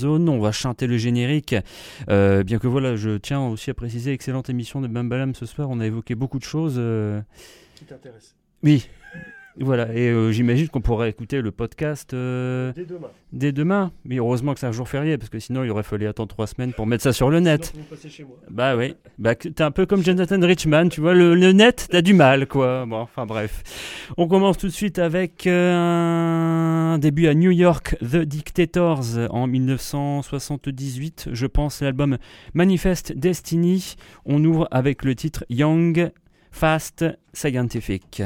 zone. On va chanter le générique. Euh, bien que voilà, je tiens aussi à préciser, excellente émission de Bambalam ce soir. On a évoqué beaucoup de choses. euh, Qui t'intéresse? Oui. Voilà, et euh, j'imagine qu'on pourrait écouter le podcast euh, Dès demain. dès demain. Mais heureusement que c'est un jour férié, parce que sinon il aurait fallu attendre trois semaines pour mettre ça sur le net. Sinon, vous passez chez moi. Bah oui, bah, t'es un peu comme Jonathan Richman, tu vois, le, le net, t'as du mal, quoi. Bon, enfin bref. On commence tout de suite avec euh, un début à New York, The Dictators, en 1978, je pense, l'album Manifest Destiny. On ouvre avec le titre Young, Fast, Scientific.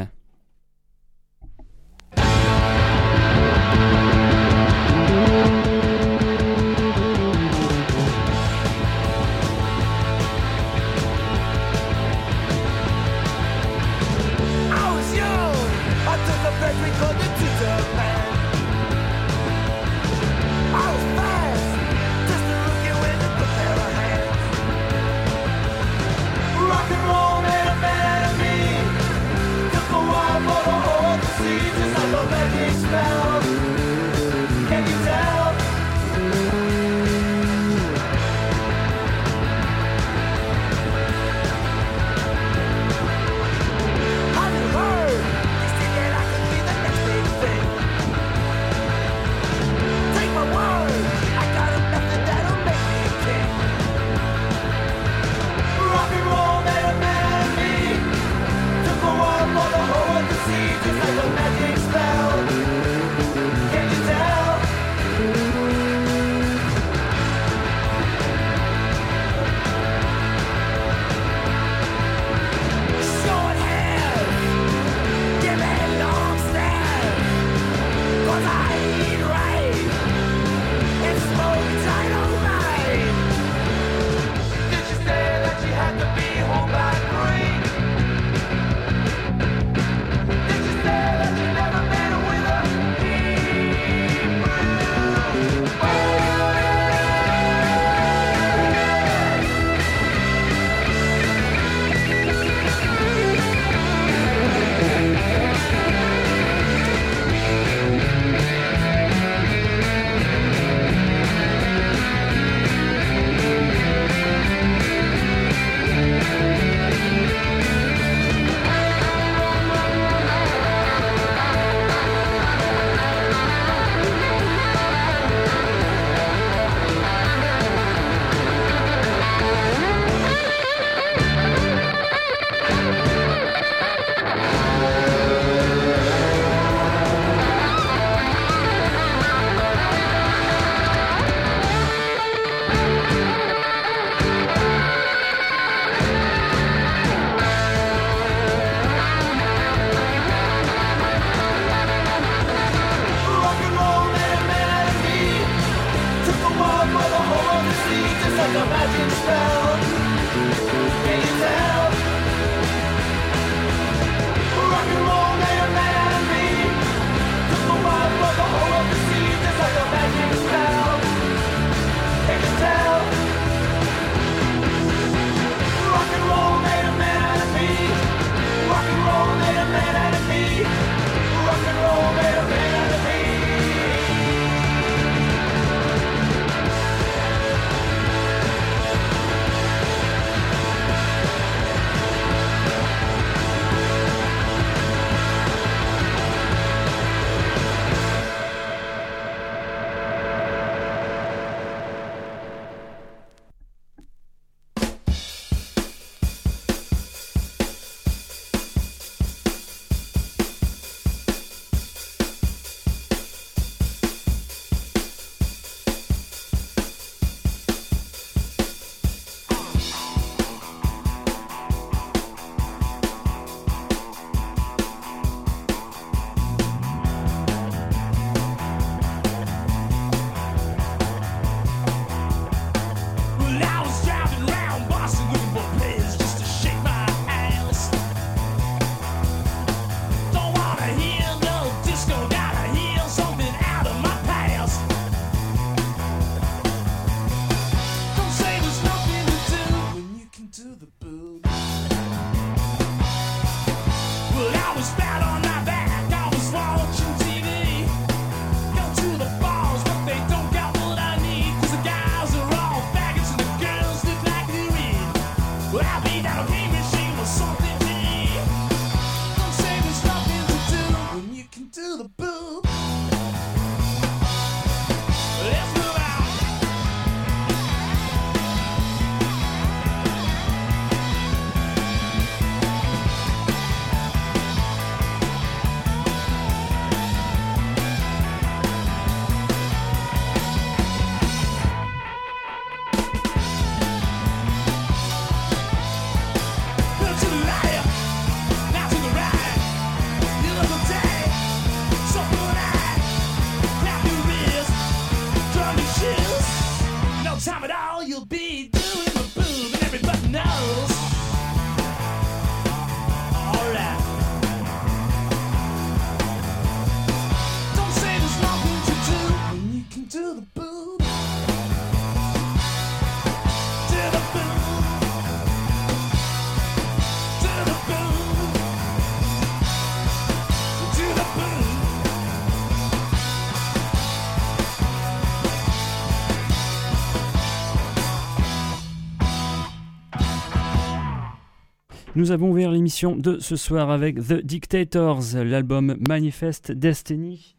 Nous avons ouvert l'émission de ce soir avec The Dictators, l'album Manifest Destiny.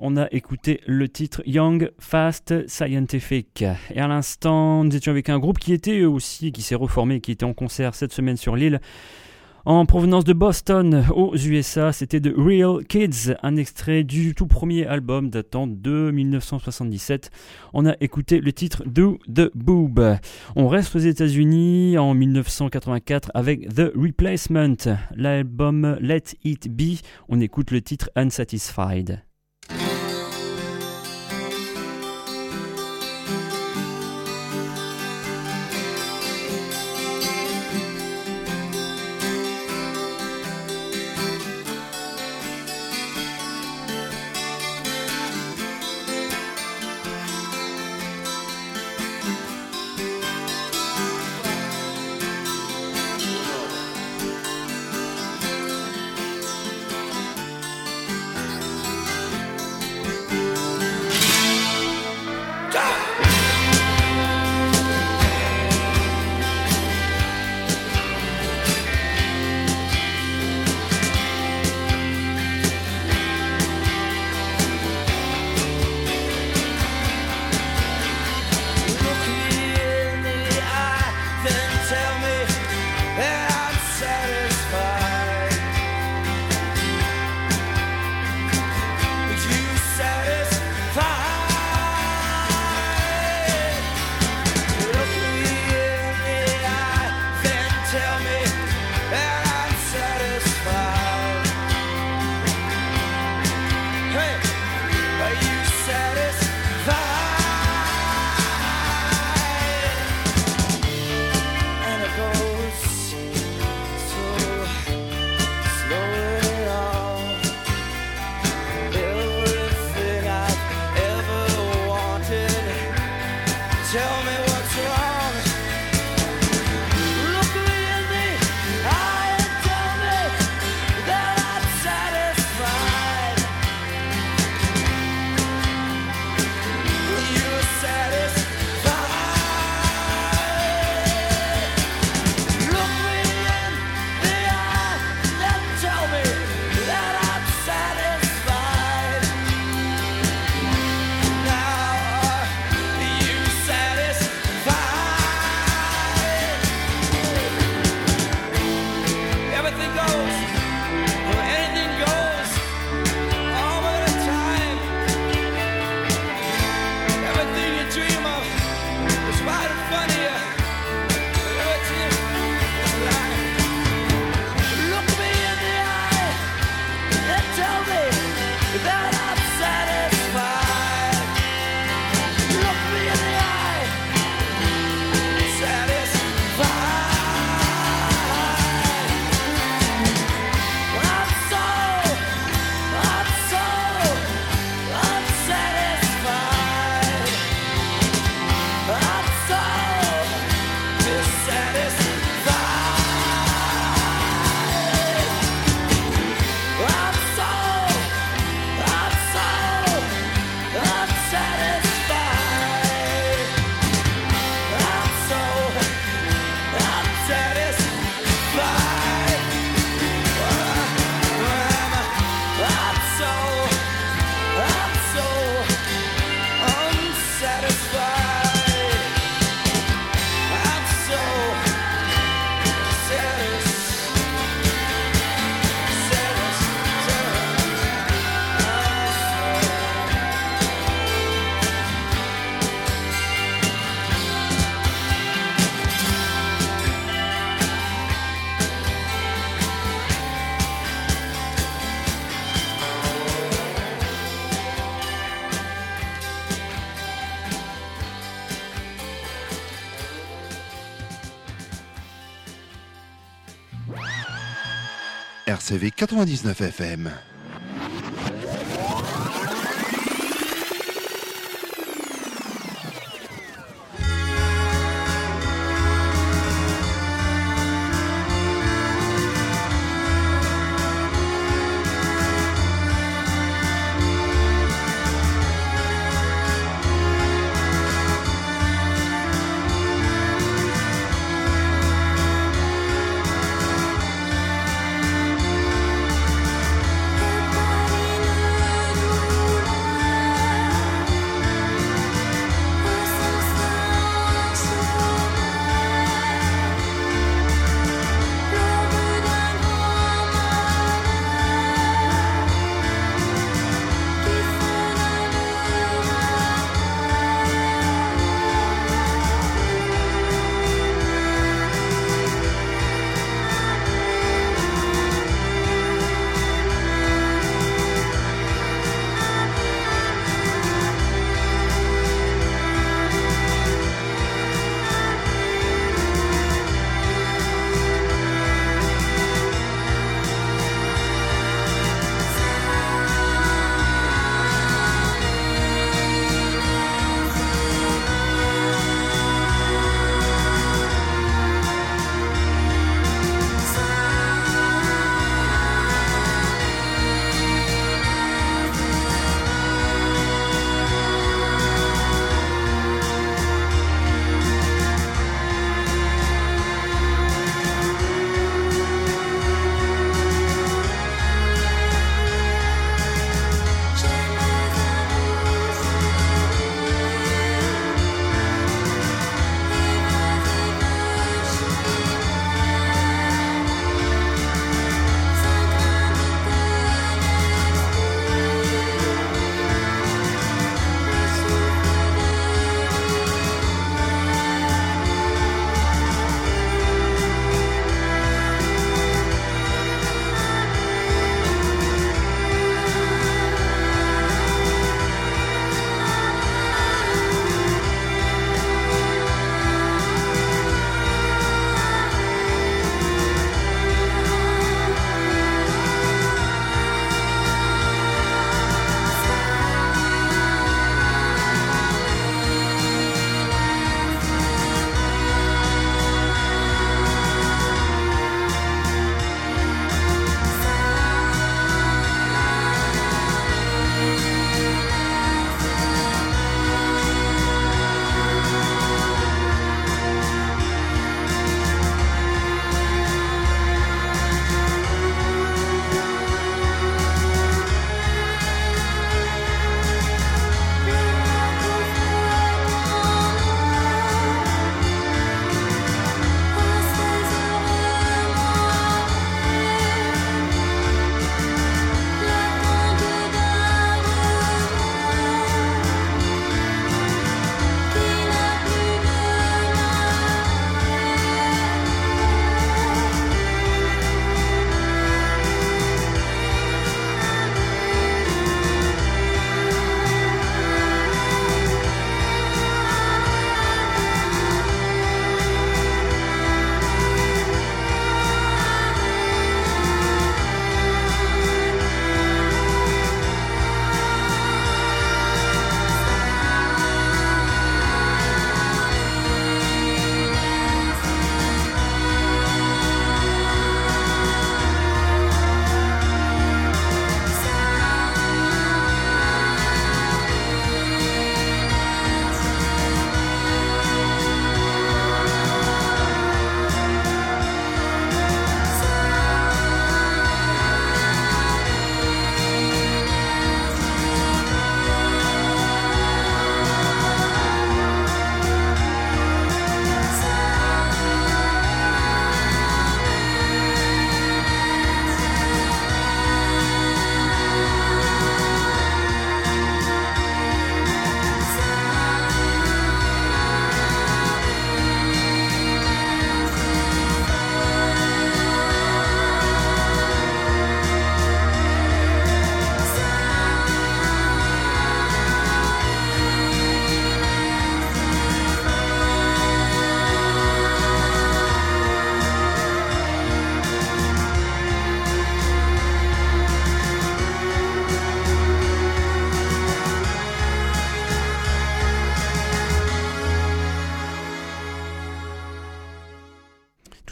On a écouté le titre Young, Fast, Scientific. Et à l'instant, nous étions avec un groupe qui était aussi, qui s'est reformé, qui était en concert cette semaine sur l'île. En provenance de Boston, aux USA, c'était The Real Kids, un extrait du tout premier album datant de 1977. On a écouté le titre Do the Boob. On reste aux États-Unis en 1984 avec The Replacement, l'album Let It Be. On écoute le titre Unsatisfied. RCV 99 FM.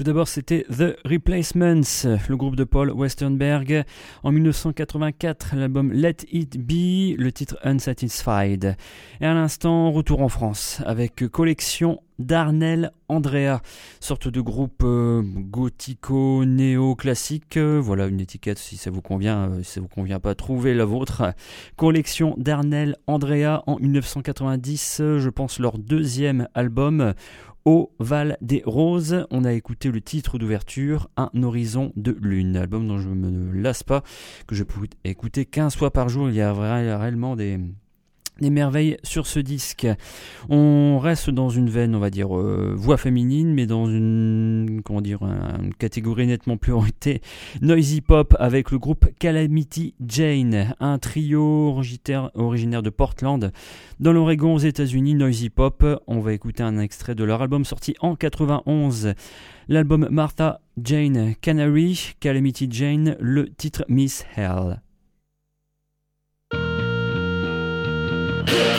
D'abord, c'était The Replacements, le groupe de Paul Westernberg. En 1984, l'album Let It Be, le titre Unsatisfied. Et à l'instant, retour en France avec collection Darnell Andrea, sorte de groupe euh, gothico-néo-classique. Euh, voilà une étiquette si ça vous convient, euh, si ça vous convient pas, trouvez la vôtre. Collection Darnell Andrea en 1990, je pense leur deuxième album au Val des Roses. On a écouté le titre d'ouverture, Un horizon de lune, album dont je ne me lasse pas, que je peux écouter 15 fois par jour. Il y a réellement des, des merveilles sur ce disque. On reste dans une veine, on va dire, euh, voix féminine, mais dans une, comment catégorie nettement plus orientée, noisy pop avec le groupe Calamity Jane, un trio originaire, originaire de Portland, dans l'Oregon aux États-Unis, noisy pop. On va écouter un extrait de leur album sorti en 91. L'album Martha Jane Canary, Calamity Jane, le titre Miss Hell. Yeah.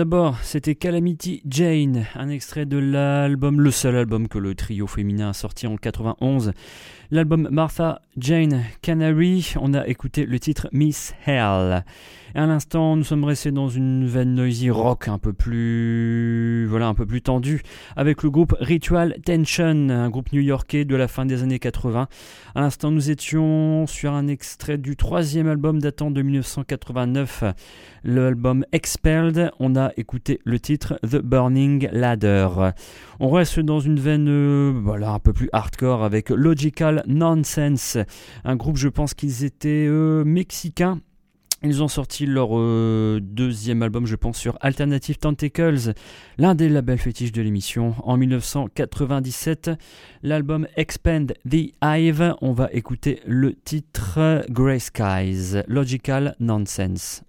D'abord, c'était Calamity Jane, un extrait de l'album, le seul album que le trio féminin a sorti en 91. L'album Martha Jane Canary, on a écouté le titre Miss Hell. Et à l'instant, nous sommes restés dans une veine noisy rock un peu plus, voilà, un peu plus tendue, avec le groupe Ritual Tension, un groupe new-yorkais de la fin des années 80. À l'instant, nous étions sur un extrait du troisième album datant de 1989, l'album Expelled. On a écouté le titre The Burning Ladder. On reste dans une veine, euh, voilà, un peu plus hardcore avec Logical Nonsense, un groupe, je pense qu'ils étaient euh, mexicains. Ils ont sorti leur euh, deuxième album, je pense, sur Alternative Tentacles, l'un des labels fétiches de l'émission, en 1997. L'album Expand the Hive, on va écouter le titre Grey Skies, Logical Nonsense.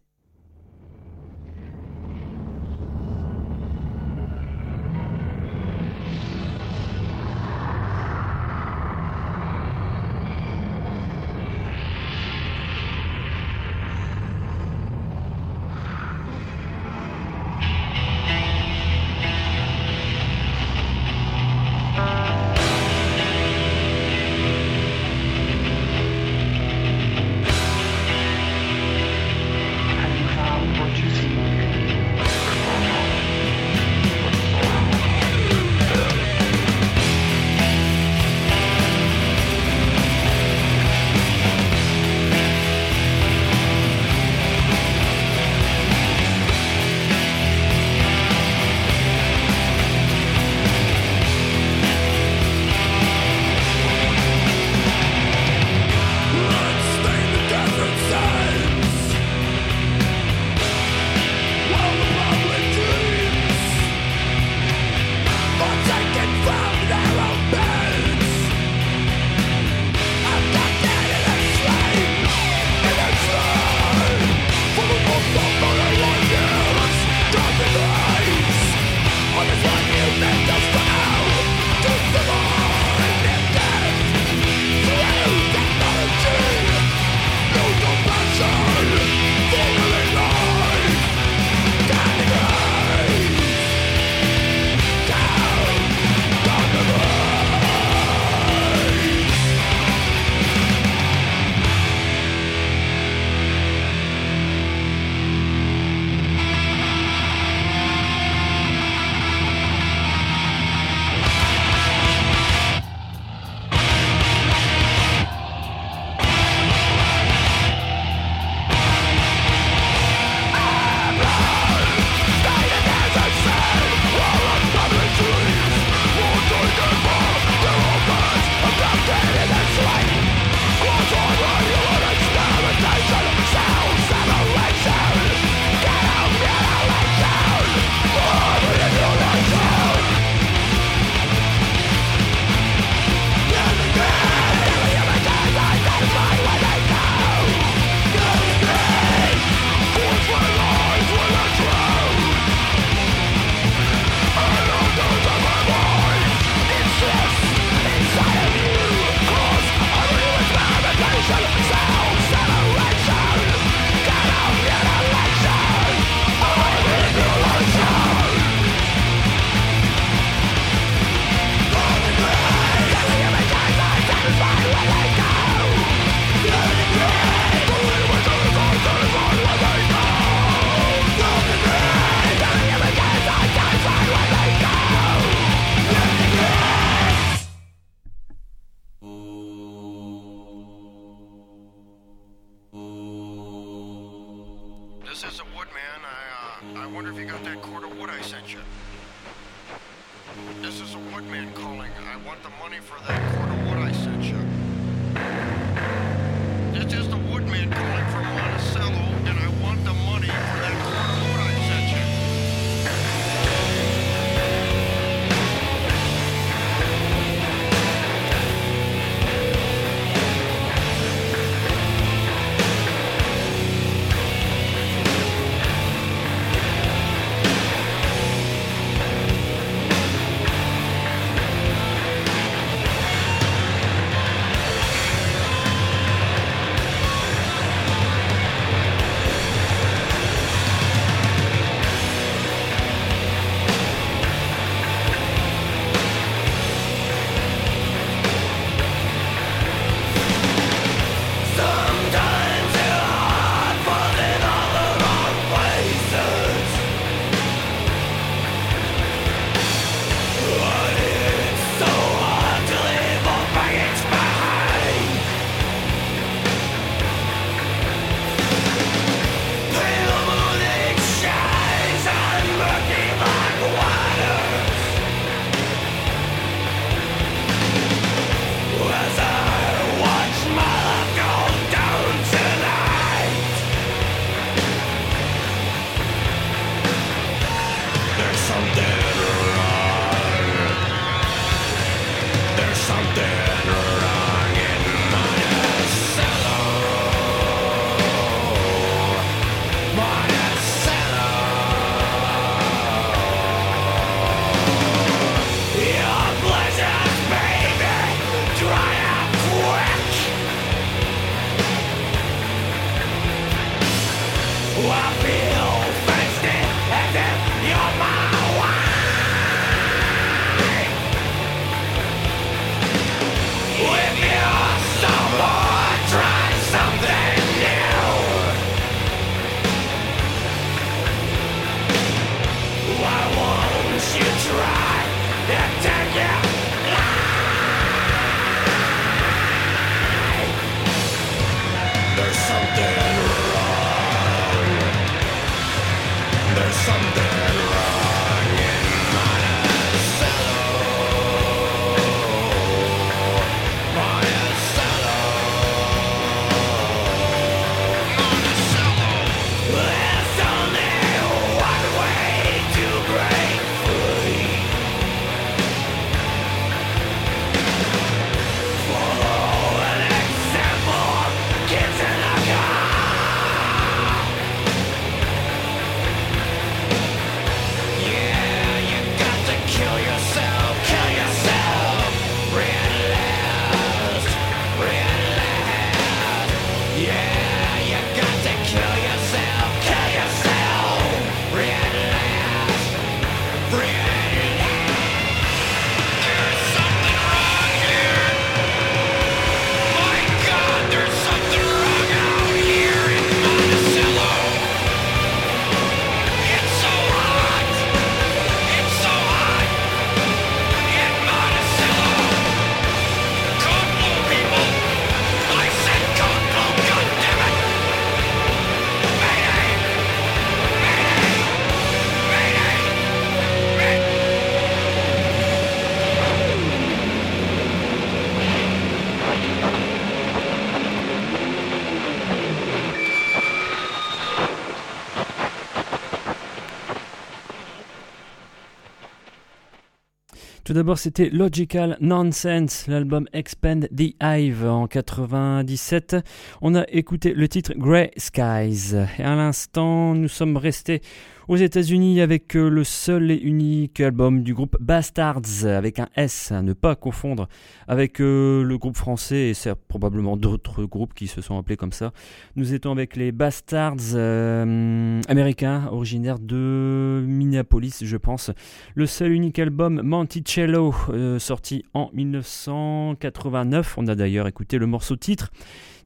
D'abord, c'était Logical Nonsense, l'album Expand the Hive en 97. On a écouté le titre Grey Skies. Et à l'instant, nous sommes restés aux États-Unis avec euh, le seul et unique album du groupe Bastards avec un S, à ne pas confondre avec euh, le groupe français et c'est probablement d'autres groupes qui se sont appelés comme ça. Nous étions avec les Bastards euh, américains, originaires de Minneapolis, je pense. Le seul unique album Monticello, sorti en 1989. On a d'ailleurs écouté le morceau titre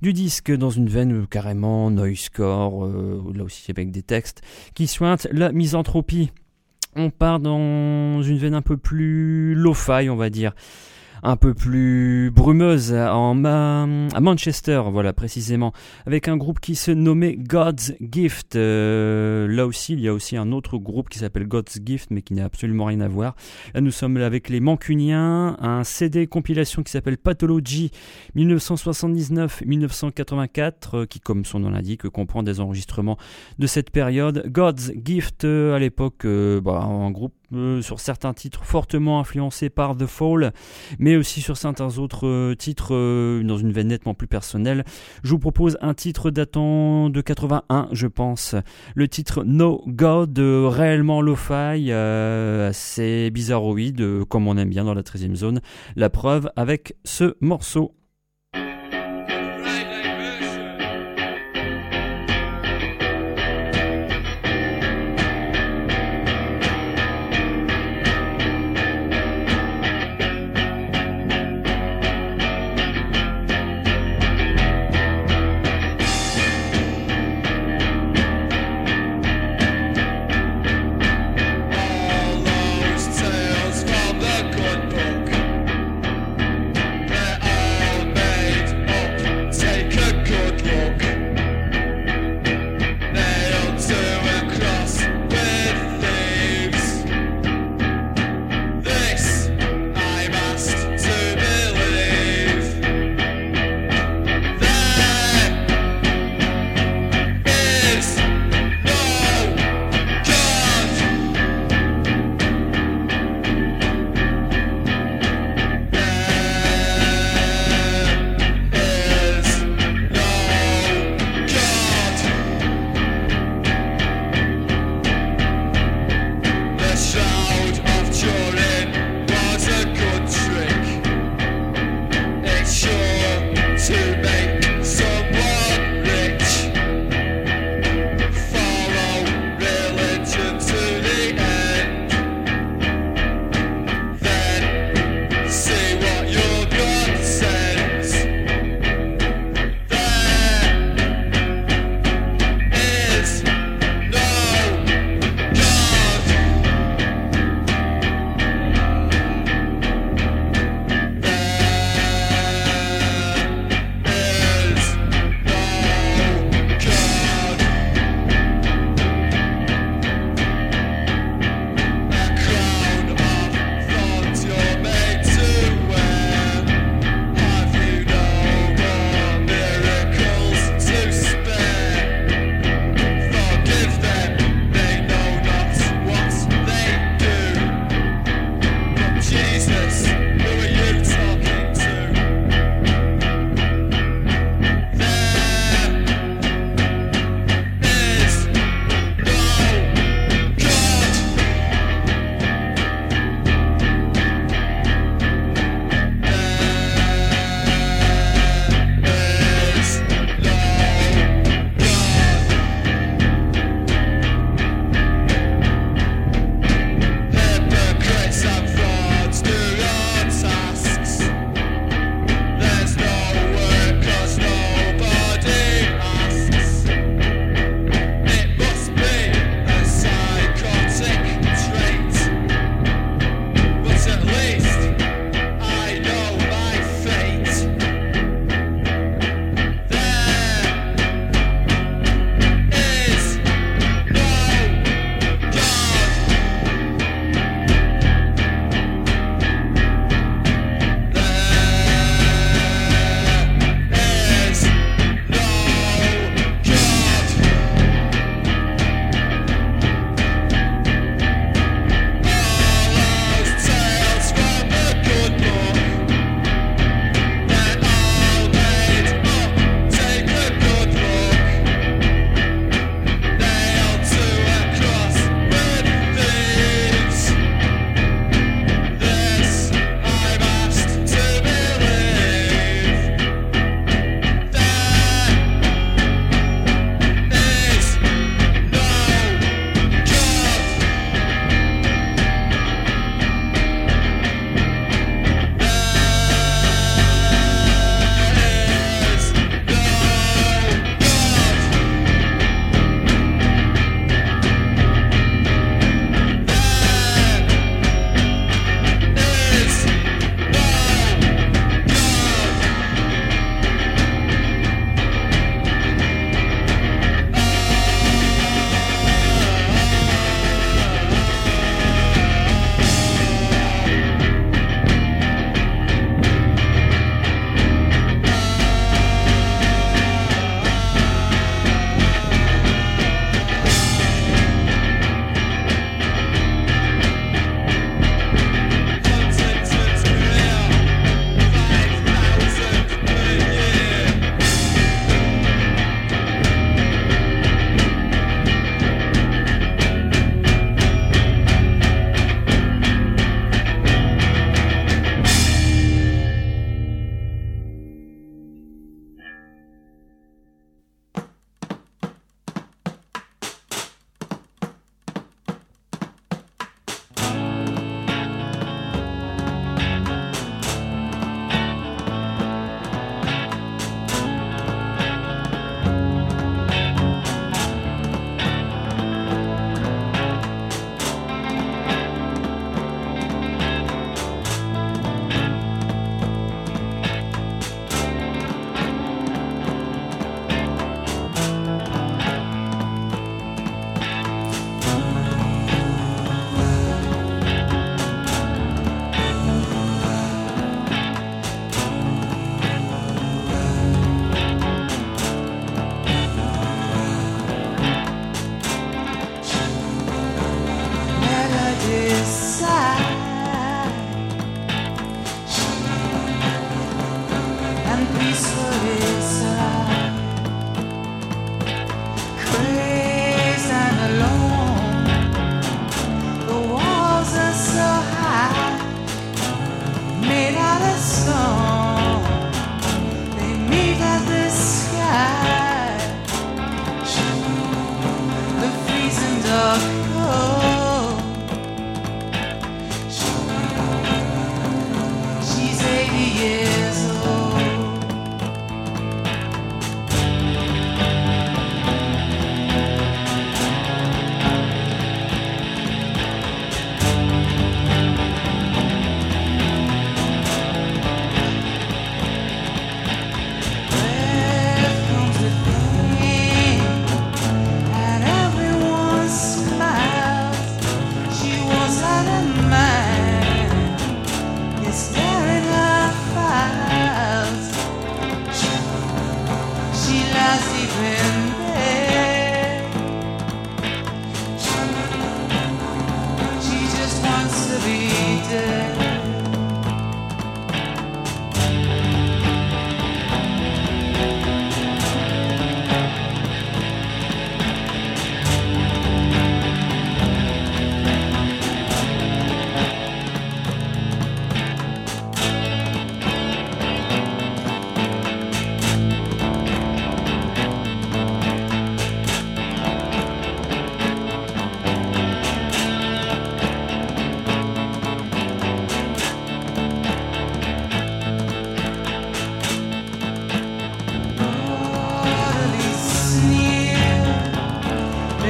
du disque dans une veine euh, carrément noisecore, euh, là aussi avec des textes qui sointent la misanthropie. On part dans une veine un peu plus lo-fi, on va dire. Un peu plus brumeuse en à Manchester, voilà précisément, avec un groupe qui se nommait God's Gift. Euh, là aussi, il y a aussi un autre groupe qui s'appelle God's Gift, mais qui n'a absolument rien à voir. Là, nous sommes avec les Mancuniens, un CD compilation qui s'appelle Pathology 1979-1984, euh, qui, comme son nom l'indique, comprend des enregistrements de cette période. God's Gift, euh, à l'époque, bah, un groupe euh, sur certains titres fortement influencé par The Fall, mais aussi sur certains autres euh, titres euh, dans une veine nettement plus personnelle. Je vous propose un titre datant de 81, je pense. Le titre No God, réellement lo-fi, assez bizarroïde, comme on aime bien dans la 13e zone. La preuve avec ce morceau.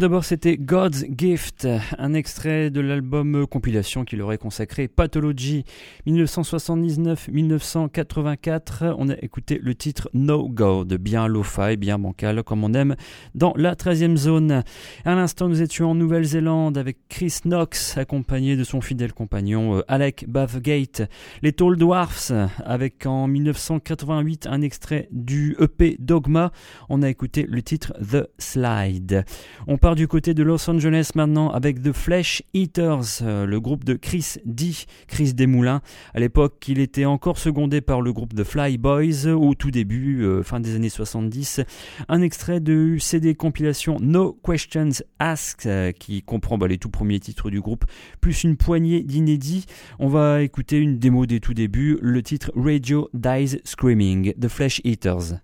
d'abord, c'était God's Gift, un extrait de l'album compilation qui leur est consacré Pathology 1979-1984. On a écouté le titre No God, bien lo-fi, bien bancal, comme on aime dans la 13e zone. À l'instant, nous étions en Nouvelle-Zélande avec Chris Knox, accompagné de son fidèle compagnon euh, Alec Bathgate. Les Tall Dwarfs, avec en 1988 un extrait du EP Dogma. On a écouté le titre The Slide. On du côté de Los Angeles maintenant avec The Flesh Eaters, euh, le groupe de Chris D. Chris Desmoulins. À l'époque, il était encore secondé par le groupe The Fly Boys au tout début, euh, fin des années 70. Un extrait de CD compilation No Questions Asked euh, qui comprend bah, les tout premiers titres du groupe, plus une poignée d'inédits. On va écouter une démo des tout débuts, le titre Radio Dies Screaming, The Flesh Eaters.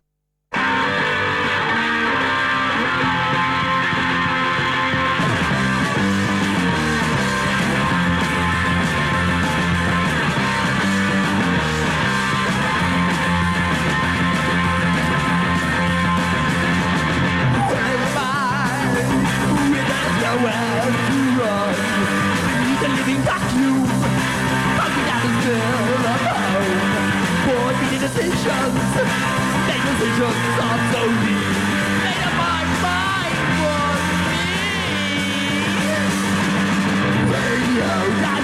They decisions are so deep. They divide my me. Radio.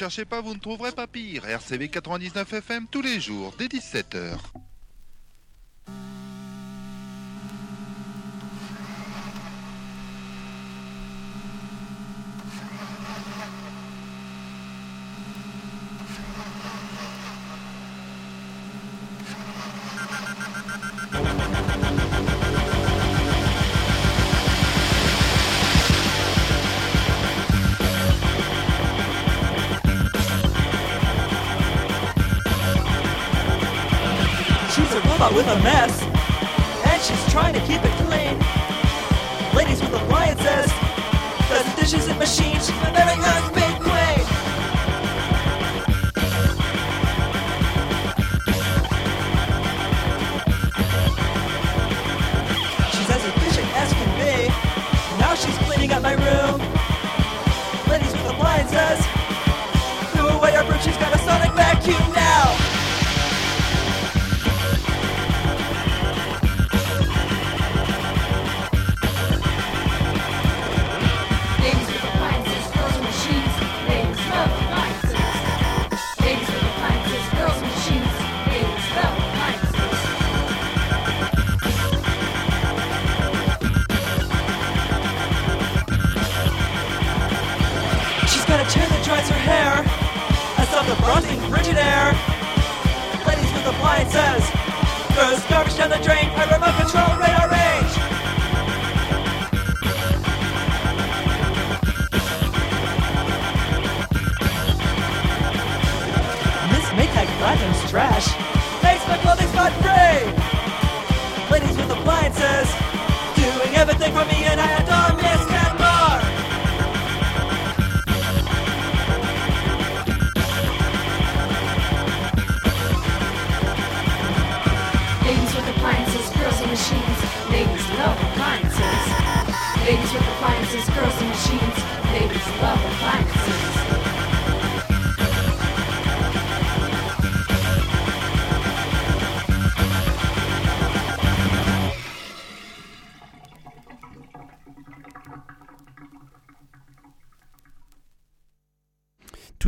Cherchez pas, vous ne trouverez pas pire. RCV 99 FM tous les jours, dès 17h.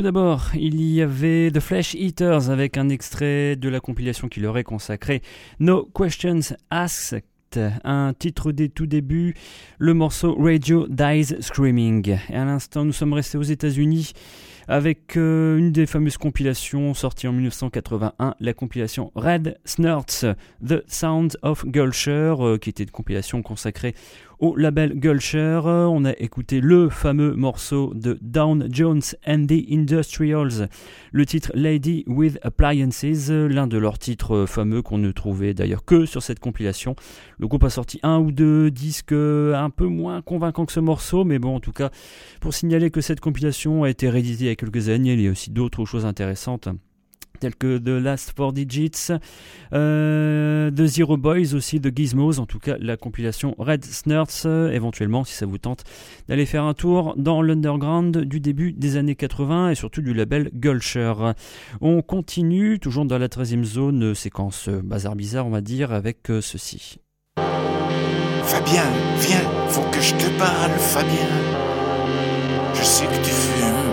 D'abord, il y avait The Flesh Eaters avec un extrait de la compilation qui leur est consacrée, No Questions Asked, un titre des tout débuts, le morceau Radio Dies Screaming. Et à l'instant, nous sommes restés aux États-Unis avec euh, une des fameuses compilations sorties en 1981, la compilation Red Snurts, The Sound of Gulcher, euh, qui était une compilation consacrée au label Gulcher. On a écouté le fameux morceau de Down Jones and the Industrials, le titre Lady with Appliances, l'un de leurs titres fameux qu'on ne trouvait d'ailleurs que sur cette compilation. Le groupe a sorti un ou deux disques euh, un peu moins convaincants que ce morceau, mais bon, en tout cas, pour signaler que cette compilation a été rééditée il y a quelques années, il y a aussi d'autres choses intéressantes tels que The Last Four Digits, euh, The Zero Boys aussi, The Gizmos, en tout cas la compilation Red Snurts, euh, éventuellement si ça vous tente d'aller faire un tour dans l'underground du début des années 80 et surtout du label Gulcher. On continue, toujours dans la 13e zone, euh, séquence euh, bazar bizarre on va dire, avec ceci. Fabien, viens, faut que je te parle, Fabien. Je sais que tu fumes,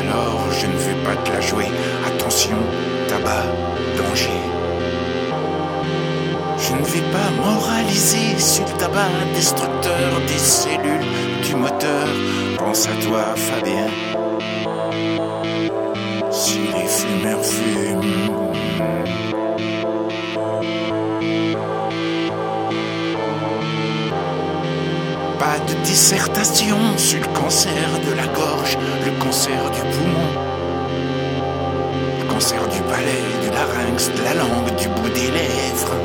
alors je ne vais pas te la jouer. Tabac, danger. Je ne vais pas moraliser sur le tabac destructeur des cellules du moteur. Pense à toi, Fabien. Si les fumeurs fument. Pas de dissertation sur le cancer de la gorge, le cancer du poumon, du palais, du larynx, de la langue, du bout des lèvres.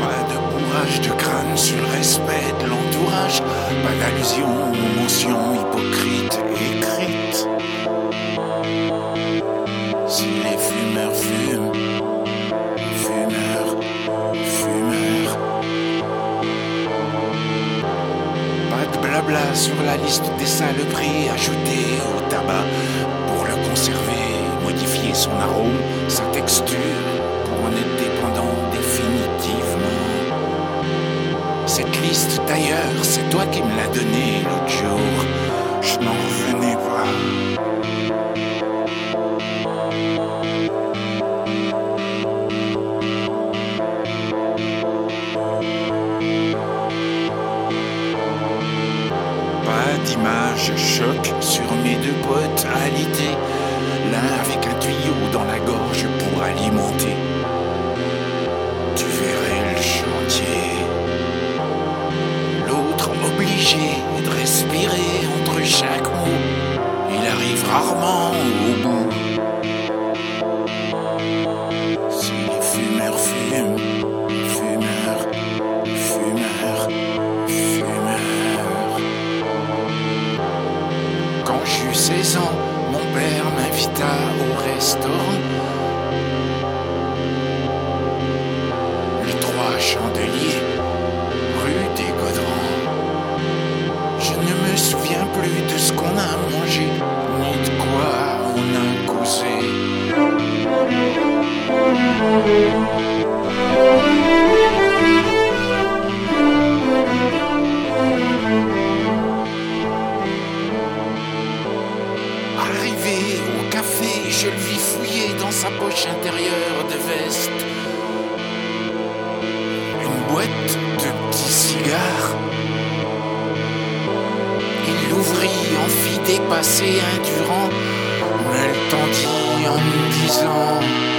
Pas de bourrage de crâne sur le respect de l'entourage, pas d'allusion aux mentions hypocrites écrites. Si les fumeurs fument, fumeurs, fumeurs. Pas de blabla sur la liste des saloperies ajoutées au tabac son arôme, sa texture, pour en être dépendant définitivement. Cette liste d'ailleurs, c'est toi qui me l'as donnée l'autre jour. Je n'en revenais pas. Pas d'image choc sur mes deux potes un tuyau dans la gorge pour alimenter. Passé indurant. On me le tendit en me disant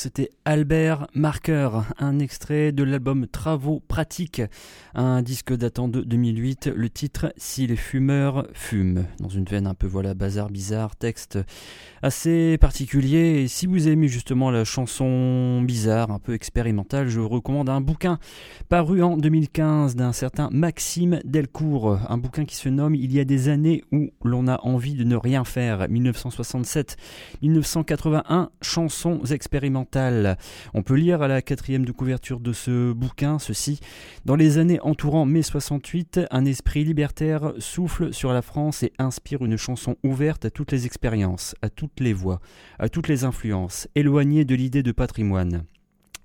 c'était Albert Marker, un extrait de l'album Travaux pratiques, un disque datant de 2008, le titre Si les fumeurs fument, dans une veine un peu voilà bazar bizarre, texte assez particulier. Si vous aimez justement la chanson bizarre, un peu expérimentale, je recommande un bouquin paru en 2015 d'un certain Maxime Delcourt, un bouquin qui se nomme Il y a des années où l'on a envie de ne rien faire, 1967-1981, chansons expérimentales. On peut lire à la quatrième de couverture de ce bouquin ceci. Dans les années entourant mai 68, un esprit libertaire souffle sur la France et inspire une chanson ouverte à toutes les expériences, à toutes les voix, à toutes les influences, éloignée de l'idée de patrimoine.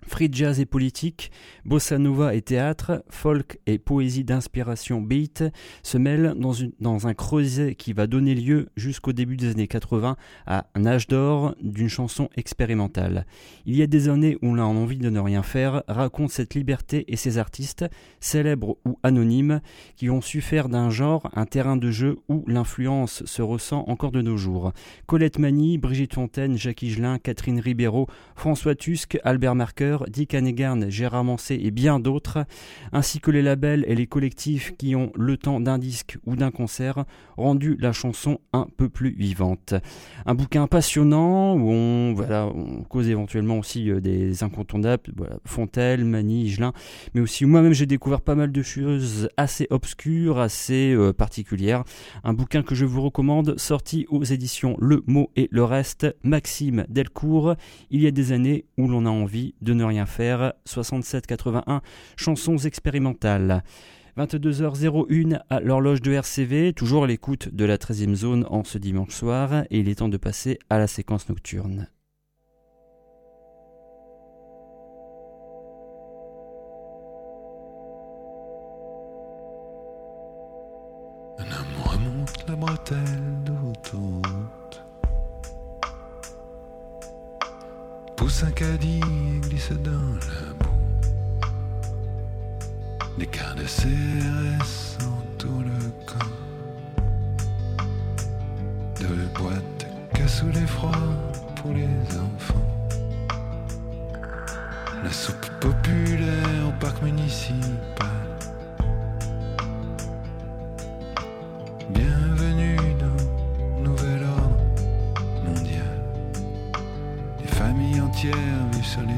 Free jazz et politique, bossa nova et théâtre, folk et poésie d'inspiration beat se mêlent dans, un creuset qui va donner lieu jusqu'au début des années 80 à un âge d'or d'une chanson expérimentale. Il y a des années où l'on a envie de ne rien faire, raconte cette liberté et ces artistes, célèbres ou anonymes, qui ont su faire d'un genre un terrain de jeu où l'influence se ressent encore de nos jours. Colette Mani, Brigitte Fontaine, Jacques Higelin, Catherine Ribeiro, François Tusk, Albert Dick Hannigan, Gérard Mancé et bien d'autres, ainsi que les labels et les collectifs qui ont, le temps d'un disque ou d'un concert, rendu la chanson un peu plus vivante. Un bouquin passionnant où on, voilà, on cause éventuellement aussi euh, des incontournables, Fontel, Mani, Higelin, mais aussi moi-même j'ai découvert pas mal de choses assez obscures, assez euh, particulières. Un bouquin que je vous recommande, sorti aux éditions Le Mot et le Reste, Maxime Delcourt, il y a des années où l'on a envie de ne rien faire, 67-81, chansons expérimentales. 22h01 à l'horloge de RCV, toujours à l'écoute de la 13e zone en ce dimanche soir, et il est temps de passer à la séquence nocturne. Un remonte la bretelle. Pousse un caddie dans la boue. Des quarts de CRS entourent le corps. Deux boîtes cassoulet l'effroi pour les enfants. La soupe populaire au parc municipal. Bienvenue dans Nouvel Ordre Mondial. Des familles entières sur les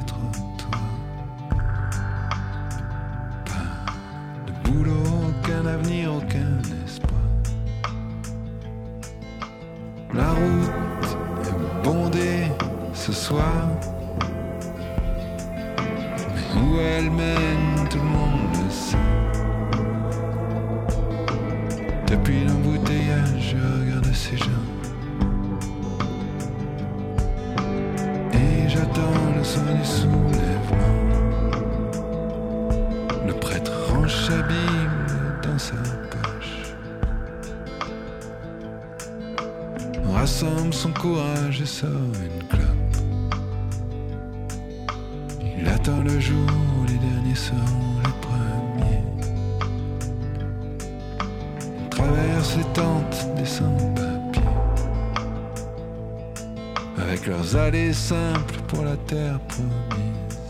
Rassemble son courage et sort une clope. Il attend le jour où les derniers seront les premiers. Il traverse les tentes des sans-papiers. Avec leurs allées simples pour la terre promise.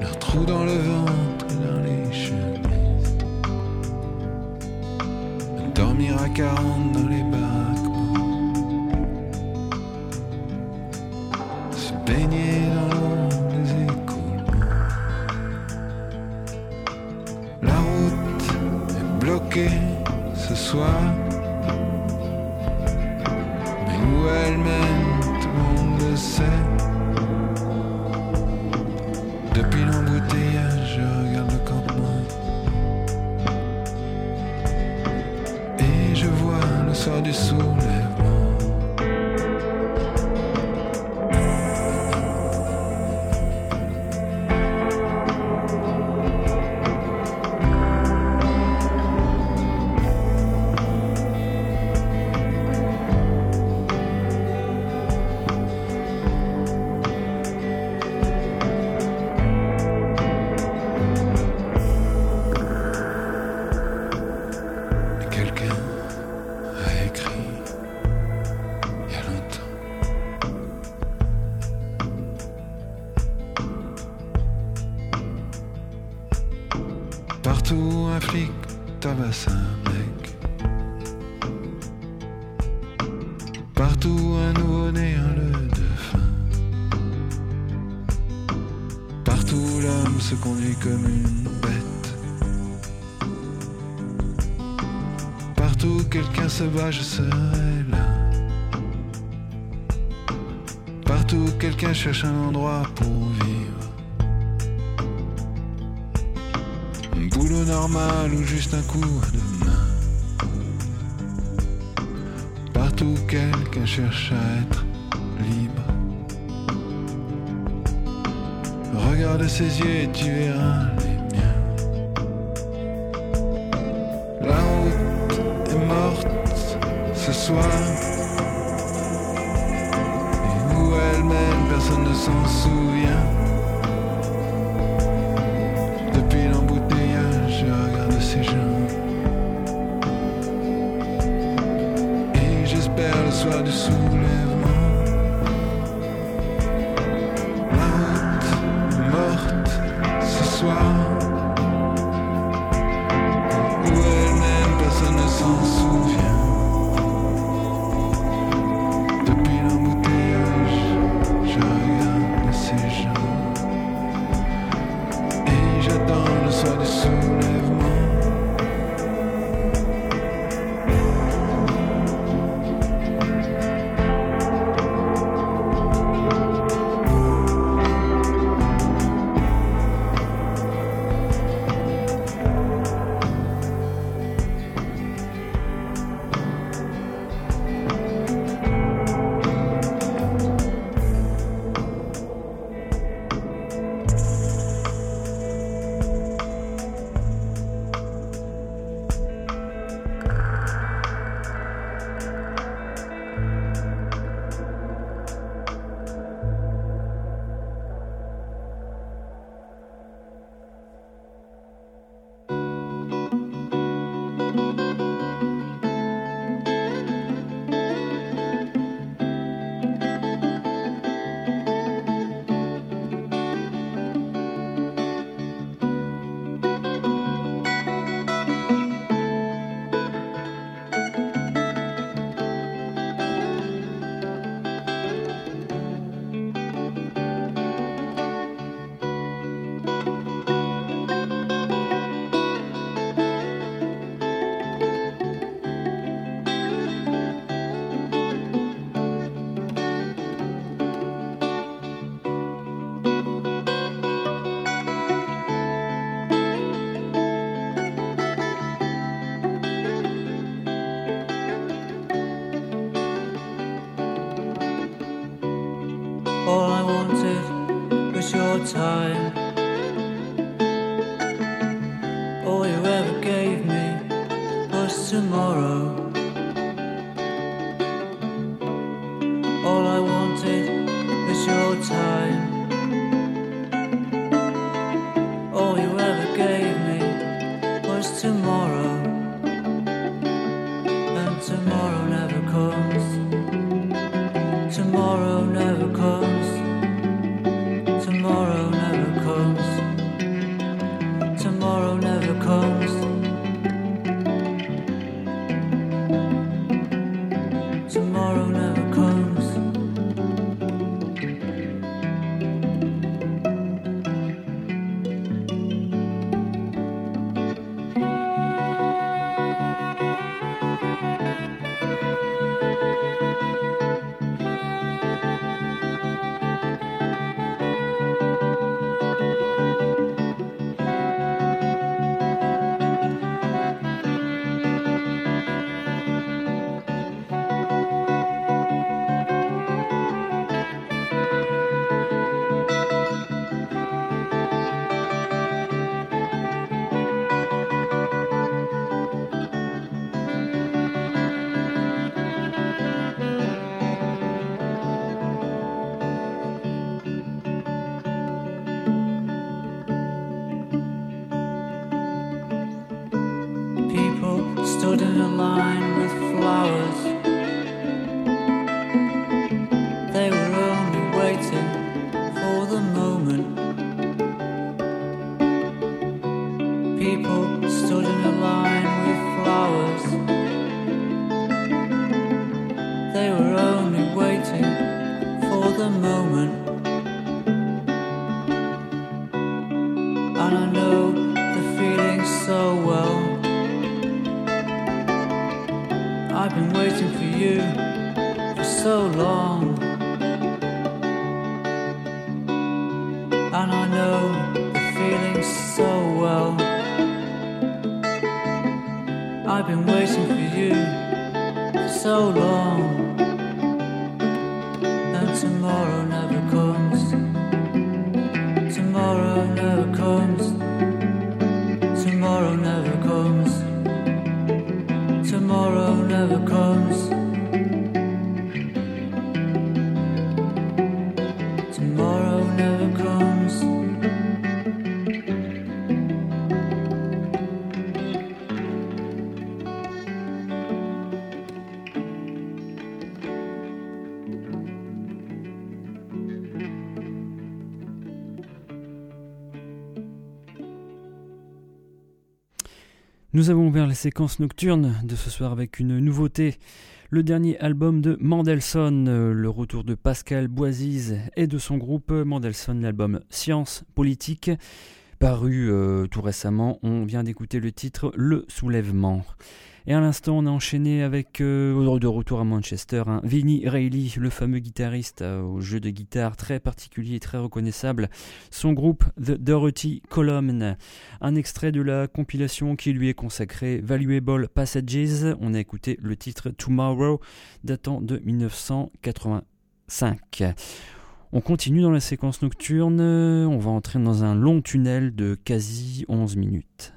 Leurs trous dans le ventre Dormir à 40 dans les baraques. Se baigner dans des écoulements. La route est bloquée ce soir. Je serai là. Partout quelqu'un cherche un endroit pour vivre. Un boulot normal ou juste un coup de main. Partout quelqu'un cherche à être libre. Regarde ses yeux et tu verras tomorrow never comes. Nous avons ouvert les séquences nocturnes de ce soir avec une nouveauté. Le dernier album de Mandelson, euh, le retour de Pascal Boisise et de son groupe Mandelson, l'album Science Politique, paru euh, tout récemment. On vient d'écouter le titre Le Soulèvement. Et à l'instant, on a enchaîné avec, euh, de retour à Manchester, un Vinnie Reilly, le fameux guitariste euh, au jeu de guitare très particulier et très reconnaissable. Son groupe The Dorothy Column, un extrait de la compilation qui lui est consacrée, Valuable Passages. On a écouté le titre Tomorrow, datant de 1985. On continue dans la séquence nocturne, on va entrer dans un long tunnel de quasi 11 minutes.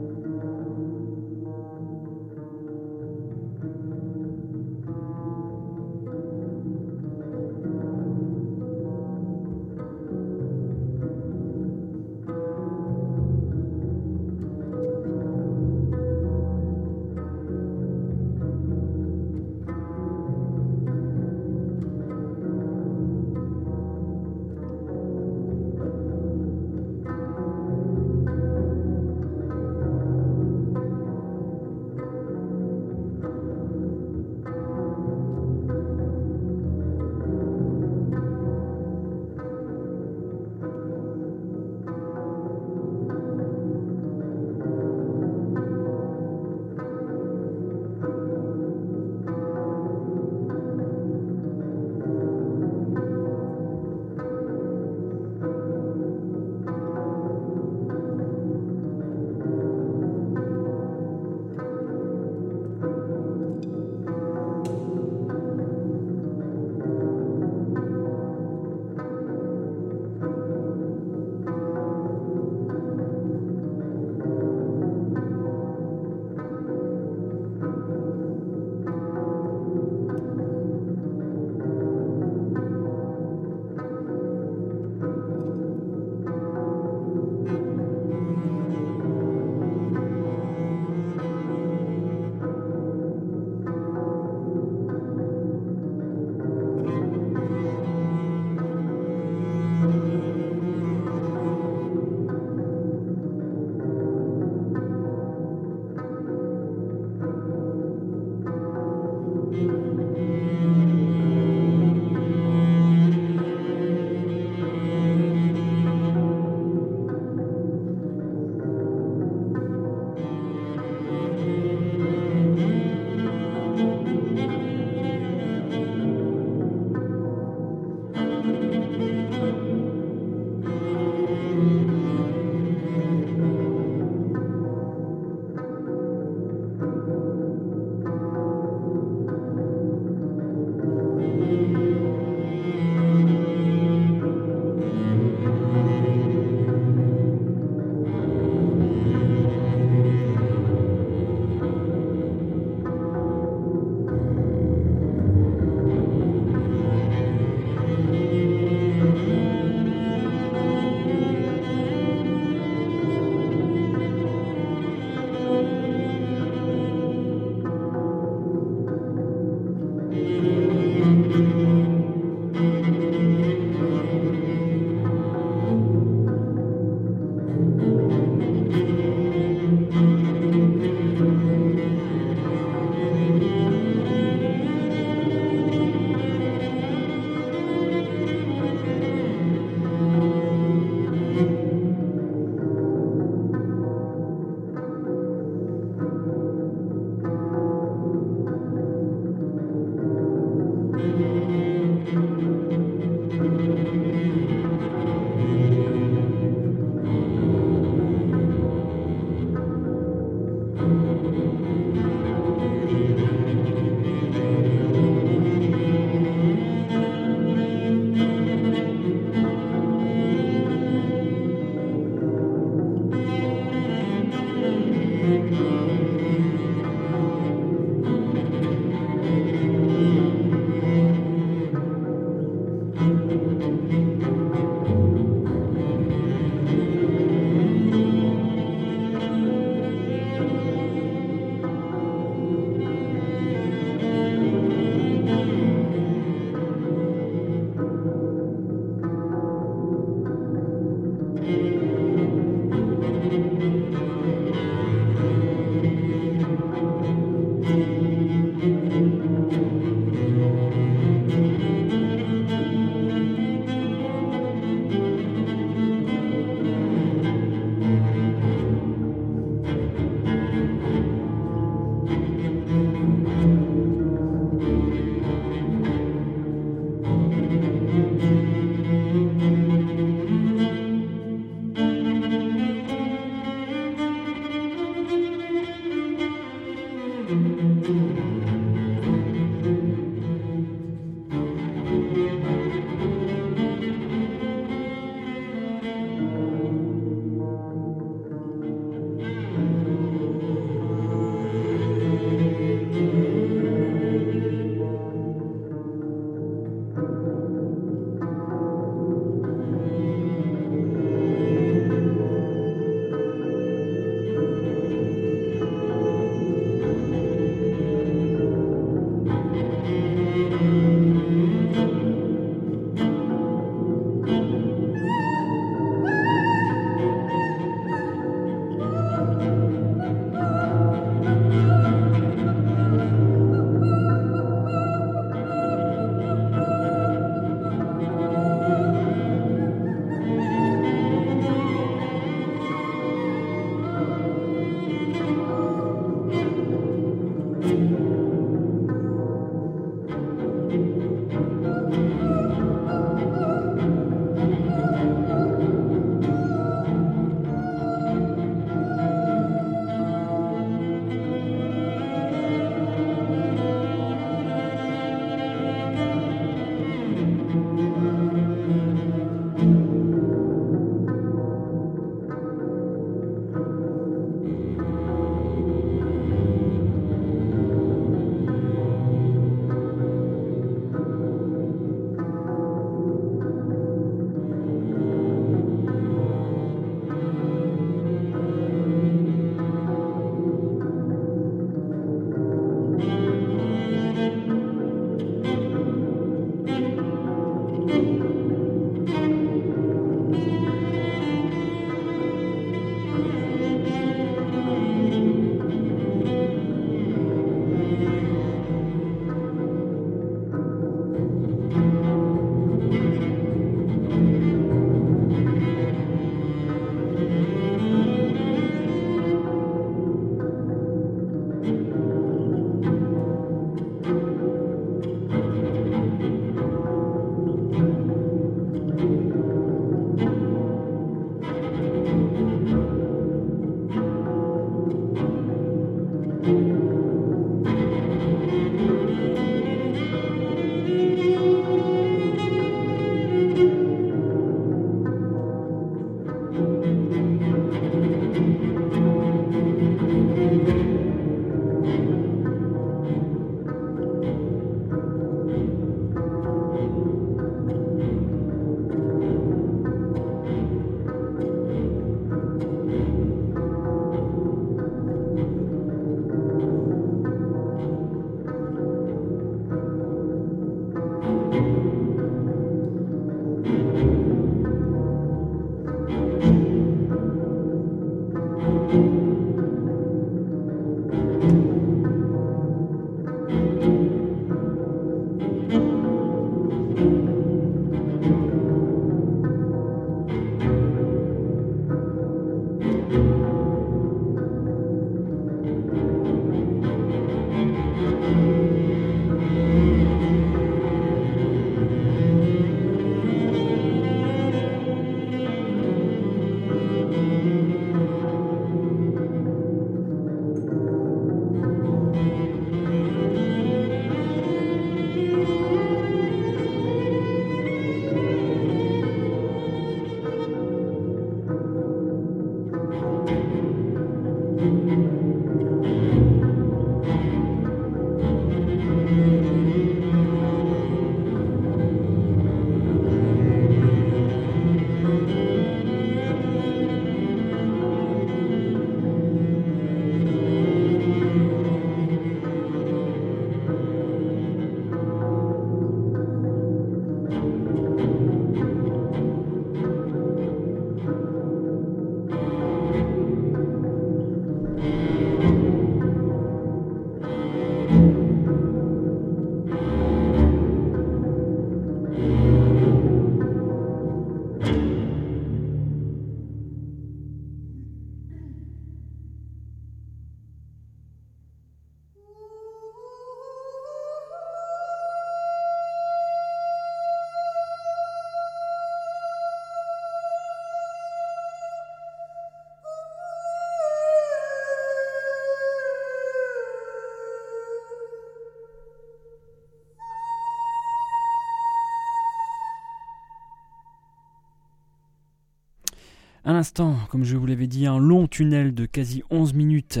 À l'instant, comme je vous l'avais dit, un long tunnel de quasi 11 minutes.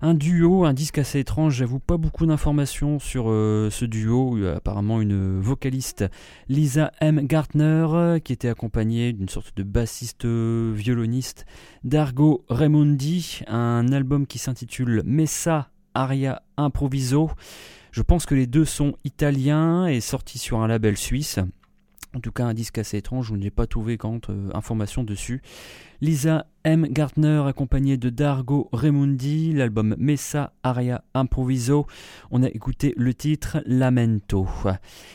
Un duo, un disque assez étrange, j'avoue pas beaucoup d'informations sur euh, ce duo. Apparemment une vocaliste, Lisa M. Gartner, qui était accompagnée d'une sorte de bassiste euh, violoniste, Dargo Raimondi, un album qui s'intitule Messa Aria Improviso. Je pense que les deux sont italiens et sortis sur un label suisse. En tout cas, un disque assez étrange, je n'ai pas trouvé quand information dessus. Lisa M. Gartner accompagnée de Dargo Raimondi, l'album Messa Aria Improviso. On a écouté le titre Lamento.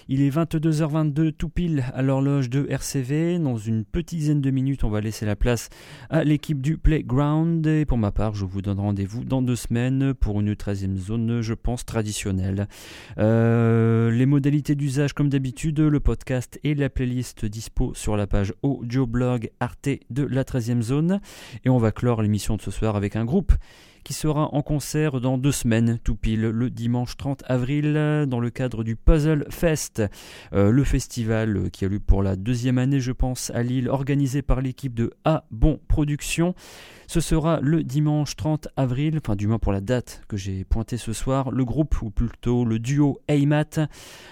Il est 22h22 tout pile à l'horloge de RCV. Dans une petite dizaine de minutes, on va laisser la place à l'équipe du Playground. Et pour ma part, je vous donne rendez-vous dans deux semaines pour une 13e zone, je pense, traditionnelle. Euh, les modalités d'usage, comme d'habitude, le podcast et la playlist dispo sur la page audioblog Arte de la 13e zone. Et on va clore l'émission de ce soir avec un groupe qui sera en concert dans deux semaines, tout pile, le dimanche 30 avril, dans le cadre du Puzzle Fest, euh, le festival qui a lieu pour la deuxième année, je pense, à Lille, organisé par l'équipe de A Bon Productions. Ce sera le dimanche 30 avril, enfin du moins pour la date que j'ai pointée ce soir, le groupe, ou plutôt le duo Aymat,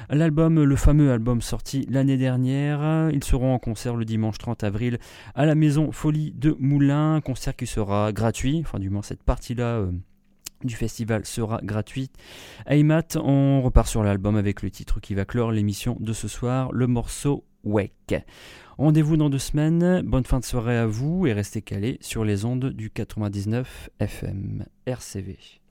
l'album, le fameux album sorti l'année dernière, ils seront en concert le dimanche 30 avril à la Maison Folie de Moulins, concert qui sera gratuit, enfin du moins cette partie-là euh, du festival sera gratuite. Aymat, on repart sur l'album avec le titre qui va clore l'émission de ce soir, le morceau Rendez-vous dans deux semaines, bonne fin de soirée à vous et restez calés sur les ondes du 99 FM RCV.